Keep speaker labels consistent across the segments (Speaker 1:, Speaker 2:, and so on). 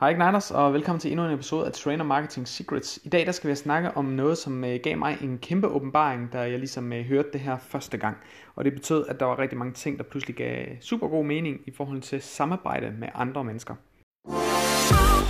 Speaker 1: Hej Igniters, og velkommen til endnu en episode af Trainer Marketing Secrets. I dag der skal vi snakke om noget, som øh, gav mig en kæmpe åbenbaring, da jeg ligesom øh, hørte det her første gang. Og det betød, at der var rigtig mange ting, der pludselig gav super god mening i forhold til samarbejde med andre mennesker.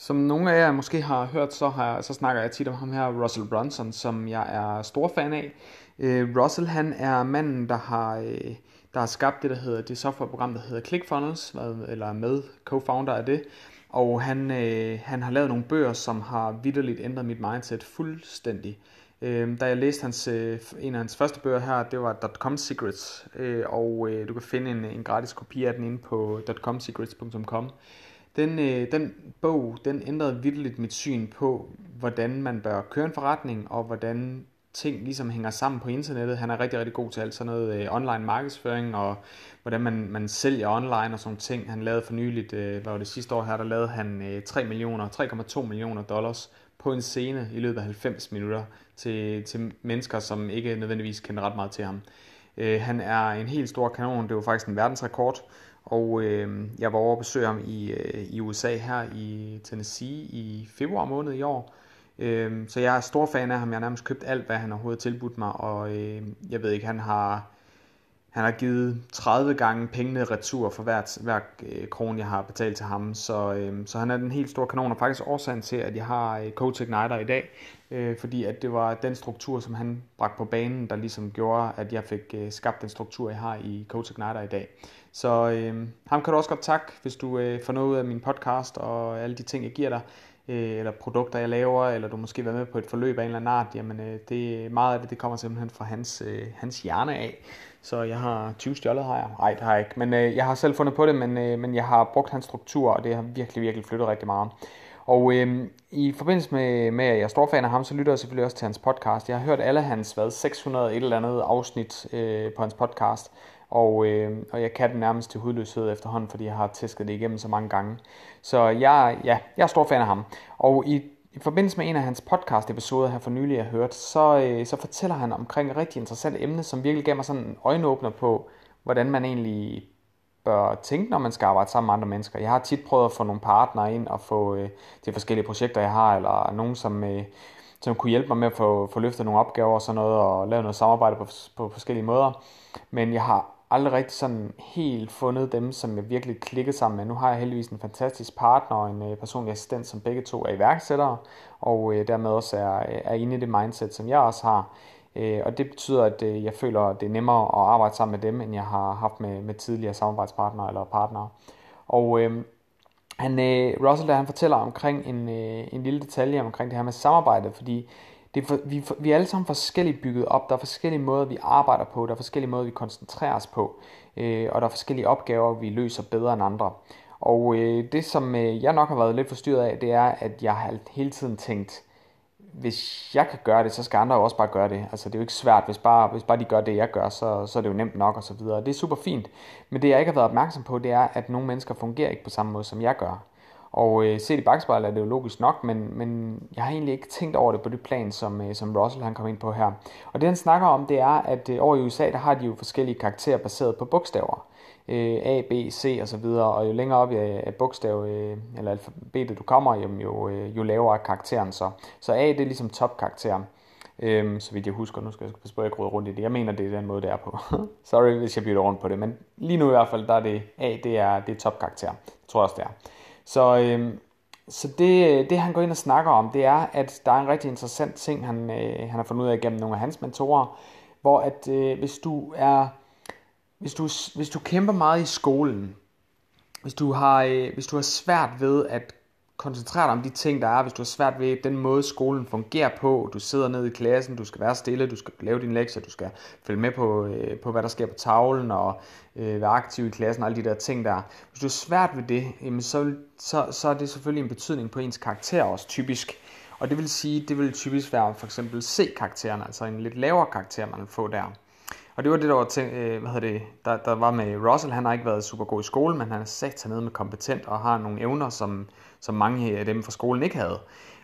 Speaker 1: Som nogle af jer måske har hørt, så, har, så snakker jeg tit om ham her, Russell Brunson, som jeg er stor fan af. Øh, Russell han er manden, der har, øh, der har skabt det, der hedder det softwareprogram, der hedder ClickFunnels, eller med co-founder af det. Og han, øh, han har lavet nogle bøger, som har vidderligt ændret mit mindset fuldstændig. Øh, da jeg læste hans, øh, en af hans første bøger her, det var .com Secrets, øh, og øh, du kan finde en, en gratis kopi af den inde på .comsecrets.com. Den, øh, den bog, den ændrede vildt mit syn på, hvordan man bør køre en forretning, og hvordan ting ligesom hænger sammen på internettet. Han er rigtig, rigtig god til alt sådan noget øh, online markedsføring, og hvordan man, man sælger online og sådan ting. Han lavede for nyligt, øh, hvad var det sidste år her, der lavede han øh, 3 millioner, 3,2 millioner dollars på en scene i løbet af 90 minutter til, til mennesker, som ikke nødvendigvis kender ret meget til ham. Øh, han er en helt stor kanon, det var faktisk en verdensrekord, og øh, jeg var over at besøge ham i, øh, i USA her i Tennessee i februar måned i år. Øh, så jeg er stor fan af ham. Jeg har nærmest købt alt, hvad han overhovedet tilbudt mig. Og øh, jeg ved ikke, han har, han har givet 30 gange pengene retur for hver, hver øh, krone, jeg har betalt til ham. Så, øh, så han er den helt store kanon, og faktisk årsagen til, at jeg har øh, Coach Igniter i dag. Øh, fordi at det var den struktur, som han bragte på banen, der ligesom gjorde, at jeg fik øh, skabt den struktur, jeg har i Coach Igniter i dag. Så øh, ham kan du også godt takke, hvis du øh, får noget ud af min podcast og alle de ting, jeg giver dig, øh, eller produkter, jeg laver, eller du måske været med på et forløb af en eller anden art, jamen øh, det, meget af det, det kommer simpelthen fra hans, øh, hans hjerne af. Så jeg har 20 stjålet, har jeg? Nej, det har jeg ikke. Men øh, jeg har selv fundet på det, men, øh, men jeg har brugt hans struktur, og det har virkelig, virkelig flyttet rigtig meget. Og øh, i forbindelse med, med, at jeg er stor fan af ham, så lytter jeg selvfølgelig også til hans podcast. Jeg har hørt alle hans hvad, 600 et eller andet afsnit øh, på hans podcast. Og, øh, og jeg kan den nærmest til hudløshed efterhånden, fordi jeg har tæsket det igennem så mange gange. Så jeg, ja, jeg er stor fan af ham. Og i, i forbindelse med en af hans podcast-episoder her for nylig, jeg har hørt, så, øh, så fortæller han omkring et rigtig interessant emne, som virkelig gav mig sådan en øjenåbner på, hvordan man egentlig bør tænke, når man skal arbejde sammen med andre mennesker. Jeg har tit prøvet at få nogle partnere ind og få øh, de forskellige projekter, jeg har, eller nogen, som, øh, som kunne hjælpe mig med at få, få løftet nogle opgaver og sådan noget, og lave noget samarbejde på, på forskellige måder. Men jeg har aldrig rigtig sådan helt fundet dem, som jeg virkelig klikkede sammen med. Nu har jeg heldigvis en fantastisk partner og en øh, personlig assistent, som begge to er iværksættere, og øh, dermed også er, er inde i det mindset, som jeg også har. Øh, og det betyder, at øh, jeg føler, at det er nemmere at arbejde sammen med dem, end jeg har haft med, med tidligere samarbejdspartnere eller partnere. Og øh, han, øh, Russell, der han fortæller omkring en, øh, en lille detalje omkring det her med samarbejde, fordi det er for, vi, for, vi er alle sammen forskelligt bygget op. Der er forskellige måder, vi arbejder på. Der er forskellige måder, vi koncentrerer os på. Øh, og der er forskellige opgaver, vi løser bedre end andre. Og øh, det, som øh, jeg nok har været lidt forstyrret af, det er, at jeg har hele tiden tænkt, hvis jeg kan gøre det, så skal andre også bare gøre det. Altså det er jo ikke svært, hvis bare, hvis bare de gør det, jeg gør, så, så er det jo nemt nok og så videre. Det er super fint. Men det, jeg ikke har været opmærksom på, det er, at nogle mennesker fungerer ikke på samme måde, som jeg gør. Og øh, set i bagspejlet er det jo logisk nok, men, men jeg har egentlig ikke tænkt over det på det plan, som, øh, som Russell han kom ind på her. Og det han snakker om, det er, at øh, over i USA, der har de jo forskellige karakterer baseret på bogstaver. Øh, A, B, C og så videre, og jo længere op i øh, bogstav, øh, eller alfabetet du kommer, jo, jo, øh, jo lavere er karakteren så. Så A, det er ligesom topkarakteren. Øhm, så vidt jeg husker, nu skal jeg passe på, at jeg rundt i det. Jeg mener, det er den måde, det er på. Sorry, hvis jeg bytter rundt på det, men lige nu i hvert fald, der er det A, det er, det er topkarakter. Jeg tror også, det er. Så, øh, så det, det han går ind og snakker om, det er, at der er en rigtig interessant ting, han, øh, han har fundet ud af gennem nogle af hans mentorer, hvor at øh, hvis du er hvis du, hvis du kæmper meget i skolen, hvis du har, øh, hvis du har svært ved at koncentrere dig om de ting, der er, hvis du har svært ved den måde, skolen fungerer på, du sidder ned i klassen, du skal være stille, du skal lave dine lektier, du skal følge med på, øh, på hvad der sker på tavlen, og øh, være aktiv i klassen, og alle de der ting der. Hvis du har svært ved det, jamen så, så, så er det selvfølgelig en betydning på ens karakter også, typisk. Og det vil sige, det vil typisk være for eksempel C-karakteren, altså en lidt lavere karakter, man vil få der. Og det var det, der var, ting, øh, hvad det, der, der var med Russell. Han har ikke været super god i skole, men han er sat ned med kompetent og har nogle evner, som, som mange af dem fra skolen ikke havde.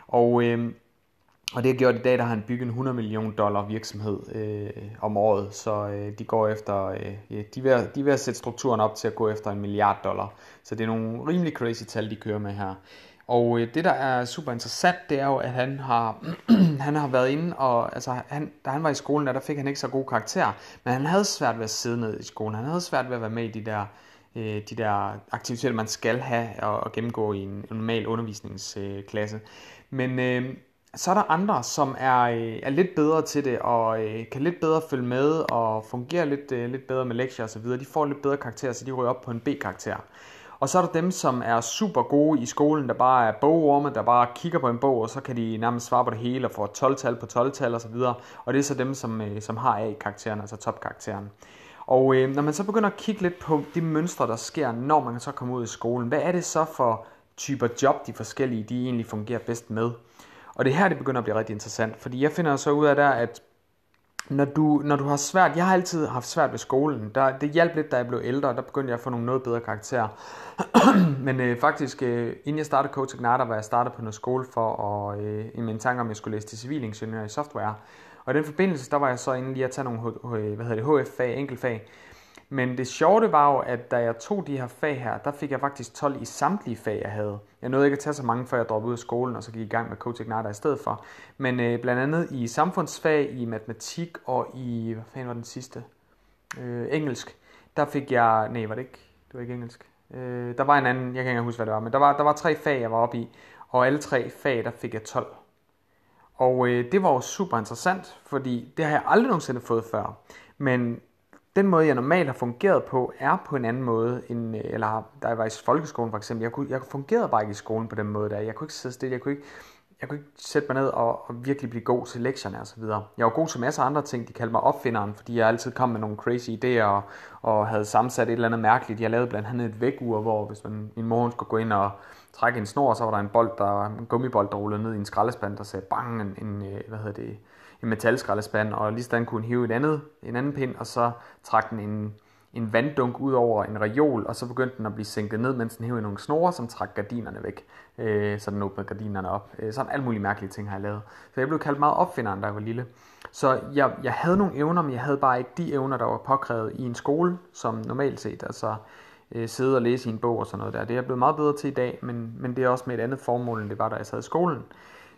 Speaker 1: Og, øh, og det har gjort i dag, der har han bygget en 100 million dollar virksomhed øh, om året. Så øh, de går efter, øh, de, er ved, de er ved at sætte strukturen op til at gå efter en milliard dollar. Så det er nogle rimelig crazy tal, de kører med her. Og øh, det, der er super interessant, det er jo, at han har, han har været inde, og altså, han, da han var i skolen, der, der fik han ikke så gode karakterer, men han havde svært ved at sidde ned i skolen. Han havde svært ved at være med i de der, øh, de der aktiviteter, man skal have og, og gennemgå i en normal undervisningsklasse. Men øh, så er der andre, som er, øh, er lidt bedre til det, og øh, kan lidt bedre følge med, og fungerer lidt, øh, lidt bedre med lektier osv. De får lidt bedre karakterer, så de ryger op på en B-karakter. Og så er der dem, som er super gode i skolen, der bare er bogorme, der bare kigger på en bog, og så kan de nærmest svare på det hele og få 12-tal på 12-tal osv. Og det er så dem, som, øh, som har A-karakteren, altså topkarakteren. Og øh, når man så begynder at kigge lidt på de mønstre, der sker, når man så kommer ud i skolen, hvad er det så for typer job, de forskellige, de egentlig fungerer bedst med? Og det er her, det begynder at blive rigtig interessant, fordi jeg finder så ud af der, at når du, når du har svært, jeg har altid haft svært ved skolen, der, det hjalp lidt, da jeg blev ældre, der begyndte jeg at få nogle noget bedre karakterer. Men øh, faktisk, øh, inden jeg startede Coach Igniter, var jeg startet på noget skole for at, øh, i min tanke om, jeg skulle læse til civilingeniør i software. Og i den forbindelse, der var jeg så inde lige at tage nogle hvad hedder det, HF-fag, enkeltfag. Men det sjove var jo, at da jeg tog de her fag her, der fik jeg faktisk 12 i samtlige fag, jeg havde. Jeg nåede ikke at tage så mange, før jeg droppede ud af skolen, og så gik i gang med Coach Igniter i stedet for. Men øh, blandt andet i samfundsfag, i matematik og i, hvad fanden var den sidste? Øh, engelsk. Der fik jeg, nej, var det ikke? Det var ikke engelsk. Øh, der var en anden, jeg kan ikke huske, hvad det var, men der var, der var tre fag, jeg var oppe i, og alle tre fag, der fik jeg 12. Og øh, det var jo super interessant, fordi det har jeg aldrig nogensinde fået før. Men den måde, jeg normalt har fungeret på, er på en anden måde, end, øh, eller da jeg var i folkeskolen for eksempel. Jeg, kunne, jeg fungerede bare ikke i skolen på den måde der. Jeg kunne ikke sidde stille, jeg kunne ikke, jeg kunne ikke sætte mig ned og, og virkelig blive god til lektierne og så videre. Jeg var god til masser af andre ting. De kaldte mig opfinderen, fordi jeg altid kom med nogle crazy idéer og, og havde sammensat et eller andet mærkeligt. Jeg lavede blandt andet et vægur, hvor hvis man, min mor skulle gå ind og trække en snor, så var der en bold, der, en gummibold, der rullede ned i en skraldespand, der sagde bang, en, en øh, hvad hedder det, en metalskraldespand, og lige sådan kunne hive et andet, en anden pind, og så trak den en, en vanddunk ud over en reol, og så begyndte den at blive sænket ned, mens den hævde nogle snore, som trak gardinerne væk, øh, så den åbnede gardinerne op. Øh, sådan alle mulige mærkelige ting har jeg lavet. Så jeg blev kaldt meget opfinderen, da jeg var lille. Så jeg, jeg havde nogle evner, men jeg havde bare ikke de evner, der var påkrævet i en skole, som normalt set, altså øh, sidde og læse i en bog og sådan noget der. Det er jeg blevet meget bedre til i dag, men, men det er også med et andet formål, end det var, da jeg sad i skolen.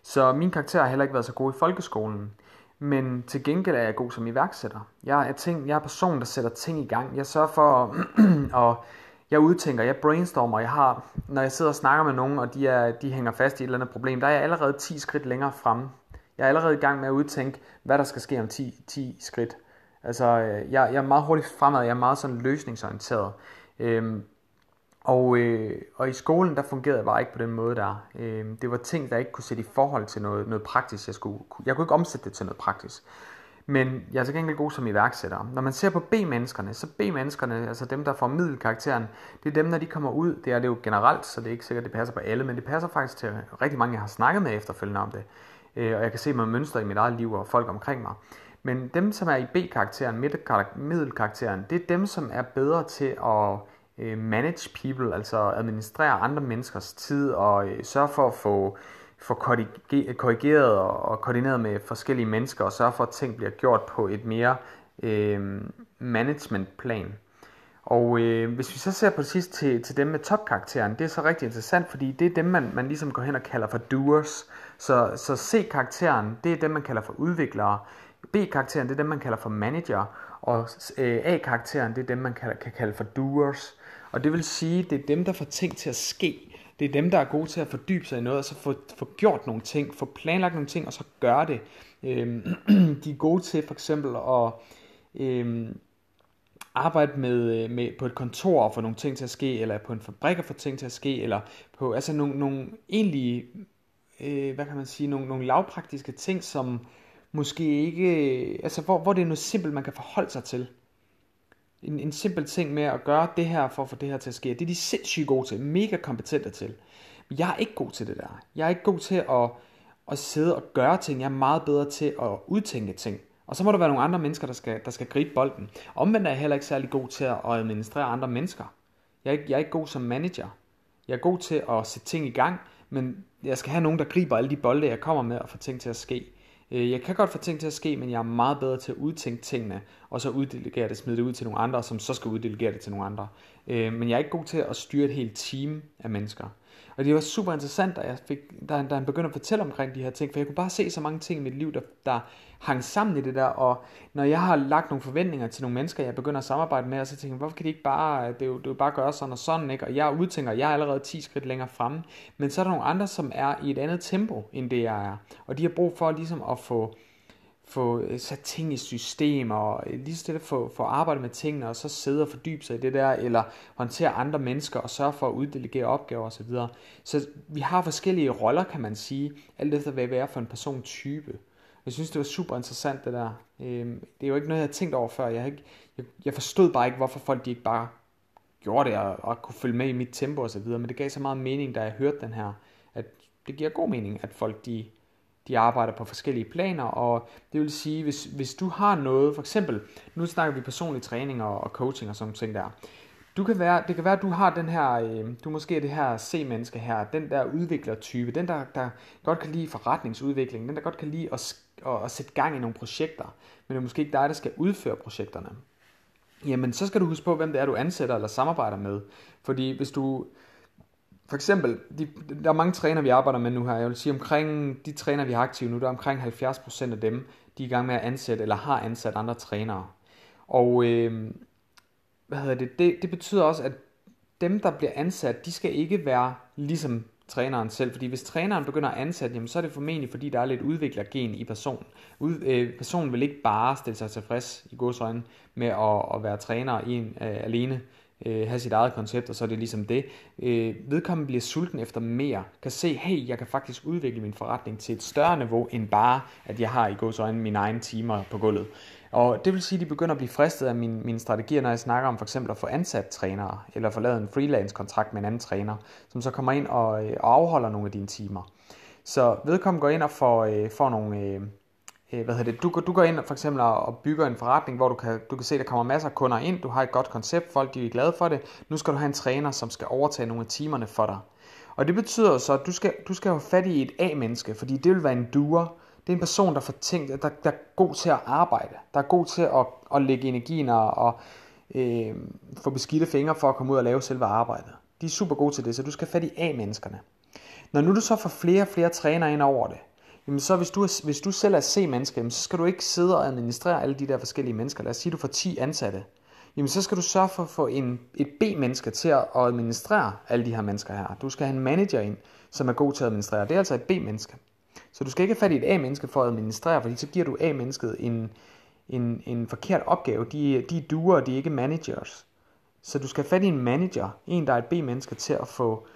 Speaker 1: Så min karakter har heller ikke været så god i folkeskolen. Men til gengæld er jeg god som iværksætter. Jeg er, ting, jeg er person, der sætter ting i gang. Jeg sørger for at, og jeg udtænker, jeg brainstormer, jeg har, når jeg sidder og snakker med nogen, og de, er, de hænger fast i et eller andet problem, der er jeg allerede 10 skridt længere fremme. Jeg er allerede i gang med at udtænke, hvad der skal ske om 10, 10 skridt. Altså, øh, jeg, jeg er meget hurtigt fremad, jeg er meget sådan løsningsorienteret. Øhm, og, øh, og i skolen, der fungerede jeg bare ikke på den måde der. Øh, det var ting, der ikke kunne sætte i forhold til noget, noget praktisk. Jeg, skulle, jeg kunne ikke omsætte det til noget praktisk. Men jeg er så gengæld god som iværksætter. Når man ser på B-menneskerne, så B-menneskerne, altså dem, der får middelkarakteren, det er dem, når de kommer ud, det er det jo generelt, så det er ikke sikkert, det passer på alle, men det passer faktisk til rigtig mange, jeg har snakket med efterfølgende om det. Øh, og jeg kan se mig mønster i mit eget liv og folk omkring mig. Men dem, som er i B-karakteren, middelkarakteren, det er dem, som er bedre til at øh, manage people, altså administrere andre menneskers tid og øh, sørge for at få, få korrigeret og koordineret med forskellige mennesker og sørge for, at ting bliver gjort på et mere øh, managementplan. Og øh, hvis vi så ser på sidst til, til dem med topkarakteren, det er så rigtig interessant, fordi det er dem, man, man ligesom går hen og kalder for doers. Så, så C-karakteren, det er dem, man kalder for udviklere. B-karakteren, det er dem, man kalder for manager. Og øh, A-karakteren, det er dem, man kan, kan kalde for doers. Og det vil sige, det er dem, der får ting til at ske. Det er dem, der er gode til at fordybe sig i noget, og så få, få gjort nogle ting, få planlagt nogle ting, og så gøre det. Øhm, de er gode til for eksempel at øhm, arbejde med, øh, med, på et kontor og få nogle ting til at ske, eller på en fabrik og få ting til at ske, eller på altså nogle, nogle egentlige, øh, hvad kan man sige, nogle, nogle lavpraktiske ting, som måske ikke, øh, altså hvor, hvor det er noget simpelt, man kan forholde sig til en, en simpel ting med at gøre det her for at få det her til at ske. Det er de sindssygt gode til, mega kompetente til. Men jeg er ikke god til det der. Jeg er ikke god til at, at sidde og gøre ting. Jeg er meget bedre til at udtænke ting. Og så må der være nogle andre mennesker, der skal, der skal gribe bolden. Omvendt er jeg heller ikke særlig god til at administrere andre mennesker. Jeg er, ikke, jeg er ikke god som manager. Jeg er god til at sætte ting i gang, men jeg skal have nogen, der griber alle de bolde, jeg kommer med, og får ting til at ske. Øh, jeg kan godt få ting til at ske, men jeg er meget bedre til at udtænke tingene, og så uddelegere det, smide det ud til nogle andre, som så skal uddelegere det til nogle andre. Øh, men jeg er ikke god til at styre et helt team af mennesker. Og det var super interessant, da, jeg fik, da, da han begyndte at fortælle omkring de her ting, for jeg kunne bare se så mange ting i mit liv, der, der hang sammen i det der, og når jeg har lagt nogle forventninger til nogle mennesker, jeg begynder at samarbejde med, og så tænker jeg, hvorfor kan de ikke bare, det er jo, det er jo bare gøre sådan og sådan, ikke? og jeg udtænker, jeg er allerede 10 skridt længere fremme, men så er der nogle andre, som er i et andet tempo, end det jeg er, og de har brug for ligesom at få, få øh, sat ting i systemer, og øh, lige stille få, få arbejde med tingene, og så sidde og fordybe sig i det der, eller håndtere andre mennesker, og sørge for at uddelegere opgaver osv. Så, så vi har forskellige roller, kan man sige, alt efter hvad vi er for en person type. Jeg synes, det var super interessant det der. Øhm, det er jo ikke noget, jeg har tænkt over før. Jeg, ikke, jeg, jeg forstod bare ikke, hvorfor folk de ikke bare gjorde det, og, og kunne følge med i mit tempo og så videre. Men det gav så meget mening, da jeg hørte den her, at det giver god mening, at folk de de arbejder på forskellige planer, og det vil sige, hvis, hvis du har noget, for eksempel, nu snakker vi personlig træning og, og coaching og sådan ting der, du kan være, det kan være, at du har den her, øh, du måske er det her C-menneske her, den der udviklertype, den der, der godt kan lide forretningsudvikling, den der godt kan lide at, at, at sætte gang i nogle projekter, men det er måske ikke dig, der skal udføre projekterne. Jamen, så skal du huske på, hvem det er, du ansætter eller samarbejder med. Fordi hvis du, for eksempel, de, der er mange træner, vi arbejder med nu her. Jeg vil sige, omkring de træner, vi har aktive nu, der er omkring 70% af dem, de er i gang med at ansætte eller har ansat andre trænere. Og øh, hvad hedder det, det, det betyder også, at dem, der bliver ansat, de skal ikke være ligesom træneren selv. Fordi hvis træneren begynder at ansætte, jamen, så er det formentlig, fordi der er lidt udviklergen i personen. Ud, øh, personen vil ikke bare stille sig tilfreds i godsøjne med at, at være træner i en, øh, alene øh, have sit eget koncept, og så er det ligesom det. Øh, vedkommende bliver sulten efter mere, kan se, hey, jeg kan faktisk udvikle min forretning til et større niveau, end bare, at jeg har i gods øjne mine egne timer på gulvet. Og det vil sige, at de begynder at blive fristet af mine, mine strategier, når jeg snakker om for eksempel at få ansat trænere, eller få lavet en freelance-kontrakt med en anden træner, som så kommer ind og, øh, og afholder nogle af dine timer. Så vedkommende går ind og får, øh, får nogle, øh, øh, hvad hedder det, du, du går ind for eksempel og bygger en forretning, hvor du kan, du kan se, at der kommer masser af kunder ind, du har et godt koncept, folk de er glade for det, nu skal du have en træner, som skal overtage nogle af timerne for dig. Og det betyder så, at du skal, du skal have fat i et A-menneske, fordi det vil være en duer, det er en person, der får tænkt, der, der er god til at arbejde, der er god til at, at lægge energien og, og øh, få beskidte fingre for at komme ud og lave selve arbejdet. De er super gode til det, så du skal have fat i A-menneskerne. Når nu du så får flere og flere trænere ind over det, jamen så hvis du, hvis du selv er C-menneske, så skal du ikke sidde og administrere alle de der forskellige mennesker. Lad os sige, at du får 10 ansatte. Jamen så skal du sørge for at få en, et B-menneske til at administrere alle de her mennesker her. Du skal have en manager ind, som er god til at administrere. Det er altså et B-menneske. Så du skal ikke have fat i et A-menneske for at administrere, fordi så giver du A-mennesket en, en, en forkert opgave. De, de er duer, de er ikke managers. Så du skal have fat i en manager, en der er et B-menneske til at få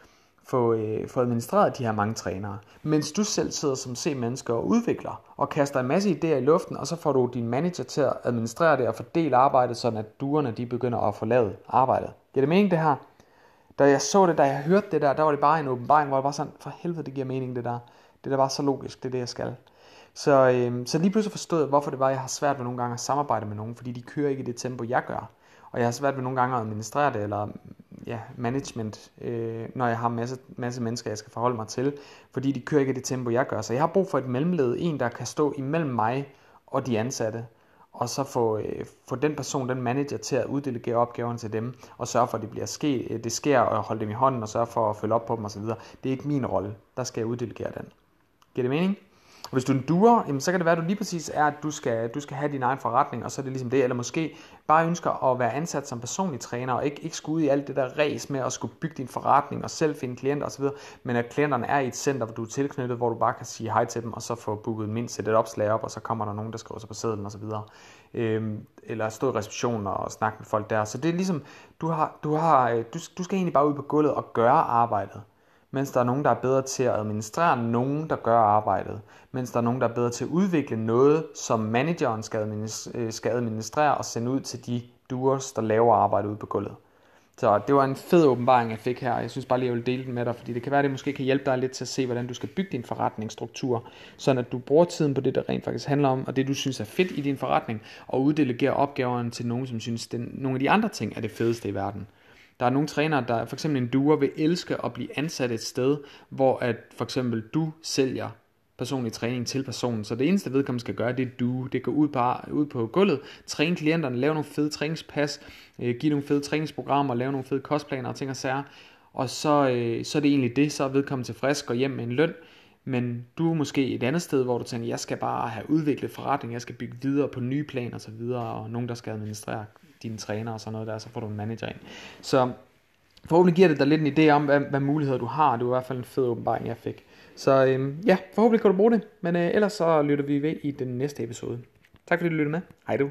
Speaker 1: få, øh, få administreret de her mange trænere. Mens du selv sidder som C-mennesker og udvikler, og kaster en masse idéer i luften, og så får du din manager til at administrere det og fordele arbejdet, sådan at duerne de begynder at få lavet arbejdet. Giver det mening det her? Da jeg så det, da jeg hørte det der, der var det bare en åbenbaring, hvor jeg var sådan, for helvede det giver mening det der. Det der var så logisk, det er det jeg skal. Så, øh, så lige pludselig forstod jeg, hvorfor det var, jeg har svært ved nogle gange at samarbejde med nogen, fordi de kører ikke i det tempo, jeg gør. Og jeg har svært ved nogle gange at administrere det, eller ja, management, øh, når jeg har en masse, masse mennesker, jeg skal forholde mig til, fordi de kører ikke i det tempo, jeg gør. Så jeg har brug for et mellemled, en der kan stå imellem mig og de ansatte, og så få, øh, få den person, den manager, til at uddelegere opgaverne til dem, og sørge for, at det, bliver ske, øh, det sker, og holde dem i hånden, og sørge for at følge op på dem osv. Det er ikke min rolle. Der skal jeg uddelegere den. Giver det mening? Og hvis du er en duer, jamen, så kan det være, at du lige præcis er, at du skal, du skal have din egen forretning, og så er det ligesom det. Eller måske bare ønsker at være ansat som personlig træner, og ikke, ikke skulle ud i alt det der res med at skulle bygge din forretning, og selv finde klienter osv., men at klienterne er i et center, hvor du er tilknyttet, hvor du bare kan sige hej til dem, og så få booket mindst et opslag op, og så kommer der nogen, der skriver sig på sædlen osv. Øhm, eller stå i receptionen og snakke med folk der. Så det er ligesom, du, har, du, har, øh, du, du skal egentlig bare ud på gulvet og gøre arbejdet mens der er nogen, der er bedre til at administrere nogen, der gør arbejdet, mens der er nogen, der er bedre til at udvikle noget, som manageren skal, administrere, øh, skal administrere og sende ud til de duers, der laver arbejde ude på gulvet. Så det var en fed åbenbaring, jeg fik her. Jeg synes bare lige, jeg vil dele den med dig, fordi det kan være, at det måske kan hjælpe dig lidt til at se, hvordan du skal bygge din forretningsstruktur, sådan at du bruger tiden på det, der rent faktisk handler om, og det, du synes er fedt i din forretning, og uddelegere opgaverne til nogen, som synes, at nogle af de andre ting er det fedeste i verden. Der er nogle trænere, der for eksempel en duer vil elske at blive ansat et sted, hvor at for eksempel du sælger personlig træning til personen. Så det eneste vedkommende skal gøre, det er du. Det går ud på, ud på gulvet, træne klienterne, lave nogle fede træningspas, øh, give nogle fede træningsprogrammer, lave nogle fede kostplaner og ting og sager. Og så, øh, så er det egentlig det, så er vedkommende tilfreds, går hjem med en løn, men du er måske et andet sted, hvor du tænker, jeg skal bare have udviklet forretning, jeg skal bygge videre på nye planer og så videre, og nogen, der skal administrere dine træner og sådan noget der, så får du en manager ind. Så forhåbentlig giver det dig lidt en idé om, hvad, hvad muligheder du har. Det var i hvert fald en fed åbenbaring, jeg fik. Så øhm, ja, forhåbentlig kan du bruge det. Men øh, ellers så lytter vi ved i den næste episode. Tak fordi du lyttede med. Hej du.